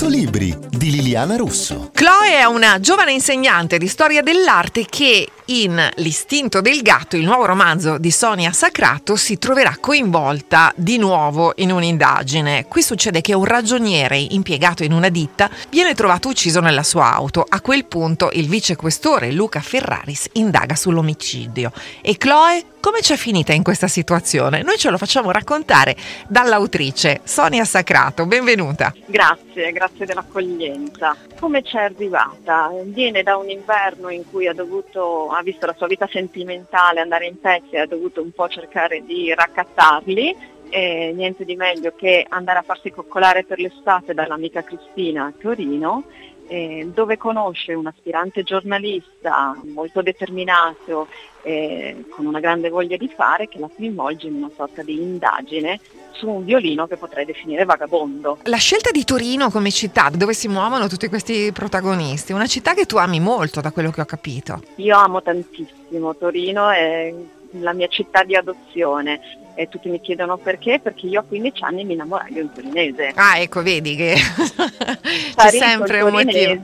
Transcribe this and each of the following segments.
100 libri di Liliana Russo. Chloe è una giovane insegnante di storia dell'arte che in L'istinto del gatto, il nuovo romanzo di Sonia Sacrato, si troverà coinvolta di nuovo in un'indagine. Qui succede che un ragioniere impiegato in una ditta viene trovato ucciso nella sua auto. A quel punto il vicequestore Luca Ferraris indaga sull'omicidio e Chloe come c'è finita in questa situazione? Noi ce lo facciamo raccontare dall'autrice Sonia Sacrato, benvenuta. Grazie, grazie dell'accoglienza. Come c'è arrivata? Viene da un inverno in cui ha, dovuto, ha visto la sua vita sentimentale andare in pezzi e ha dovuto un po' cercare di raccattarli e niente di meglio che andare a farsi coccolare per l'estate dall'amica Cristina a Torino eh, dove conosce un aspirante giornalista molto determinato eh, con una grande voglia di fare che la coinvolge in una sorta di indagine su un violino che potrei definire vagabondo. La scelta di Torino come città dove si muovono tutti questi protagonisti, una città che tu ami molto da quello che ho capito. Io amo tantissimo Torino, è la mia città di adozione e tutti mi chiedono perché, perché io a 15 anni mi innamorai di un torinese. Ah, ecco, vedi che c'è sempre un motivo.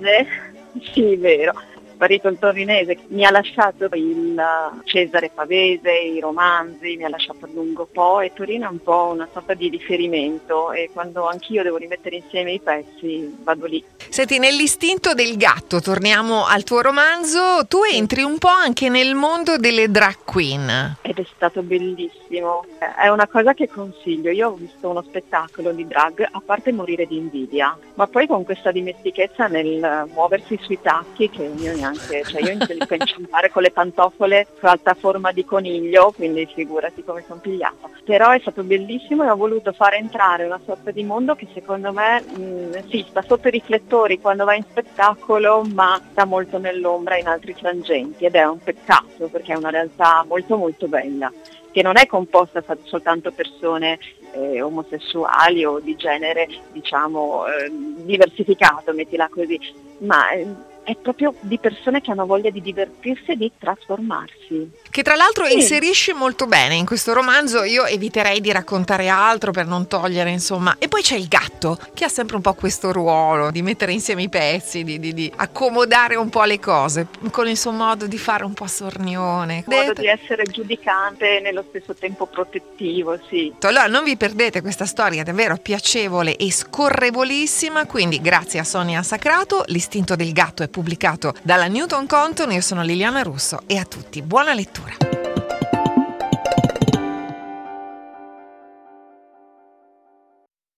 Sì, vero sparito il torinese, mi ha lasciato il Cesare Pavese, i romanzi, mi ha lasciato a lungo po' e Torino è un po' una sorta di riferimento e quando anch'io devo rimettere insieme i pezzi vado lì. Senti, nell'istinto del gatto, torniamo al tuo romanzo, tu entri un po' anche nel mondo delle drag queen. Ed è stato bellissimo, è una cosa che consiglio, io ho visto uno spettacolo di drag, a parte morire di invidia, ma poi con questa dimestichezza nel muoversi sui tacchi che io ne neanche, cioè io inizio a inciampare con le pantofole su alta forma di coniglio, quindi figurati come sono pigliata. Però è stato bellissimo e ho voluto far entrare una sorta di mondo che secondo me mh, mm, sì, sta sotto i riflettori quando va in spettacolo, ma sta molto nell'ombra in altri frangenti ed è un peccato perché è una realtà molto molto bella che non è composta soltanto persone eh, omosessuali o di genere diciamo eh, diversificato, mettila così, ma eh, è proprio di persone che hanno voglia di divertirsi e di trasformarsi. Che tra l'altro sì. inserisce molto bene in questo romanzo, io eviterei di raccontare altro per non togliere, insomma. E poi c'è il gatto, che ha sempre un po' questo ruolo di mettere insieme i pezzi, di, di, di accomodare un po' le cose, con il suo modo di fare un po' sornione. Il modo di essere giudicante e nello stesso tempo protettivo, sì. Allora non vi perdete questa storia davvero piacevole e scorrevolissima, quindi grazie a Sonia Sacrato, l'istinto del gatto è pubblicato dalla Newton Compton. Io sono Liliana Russo e a tutti buona lettura.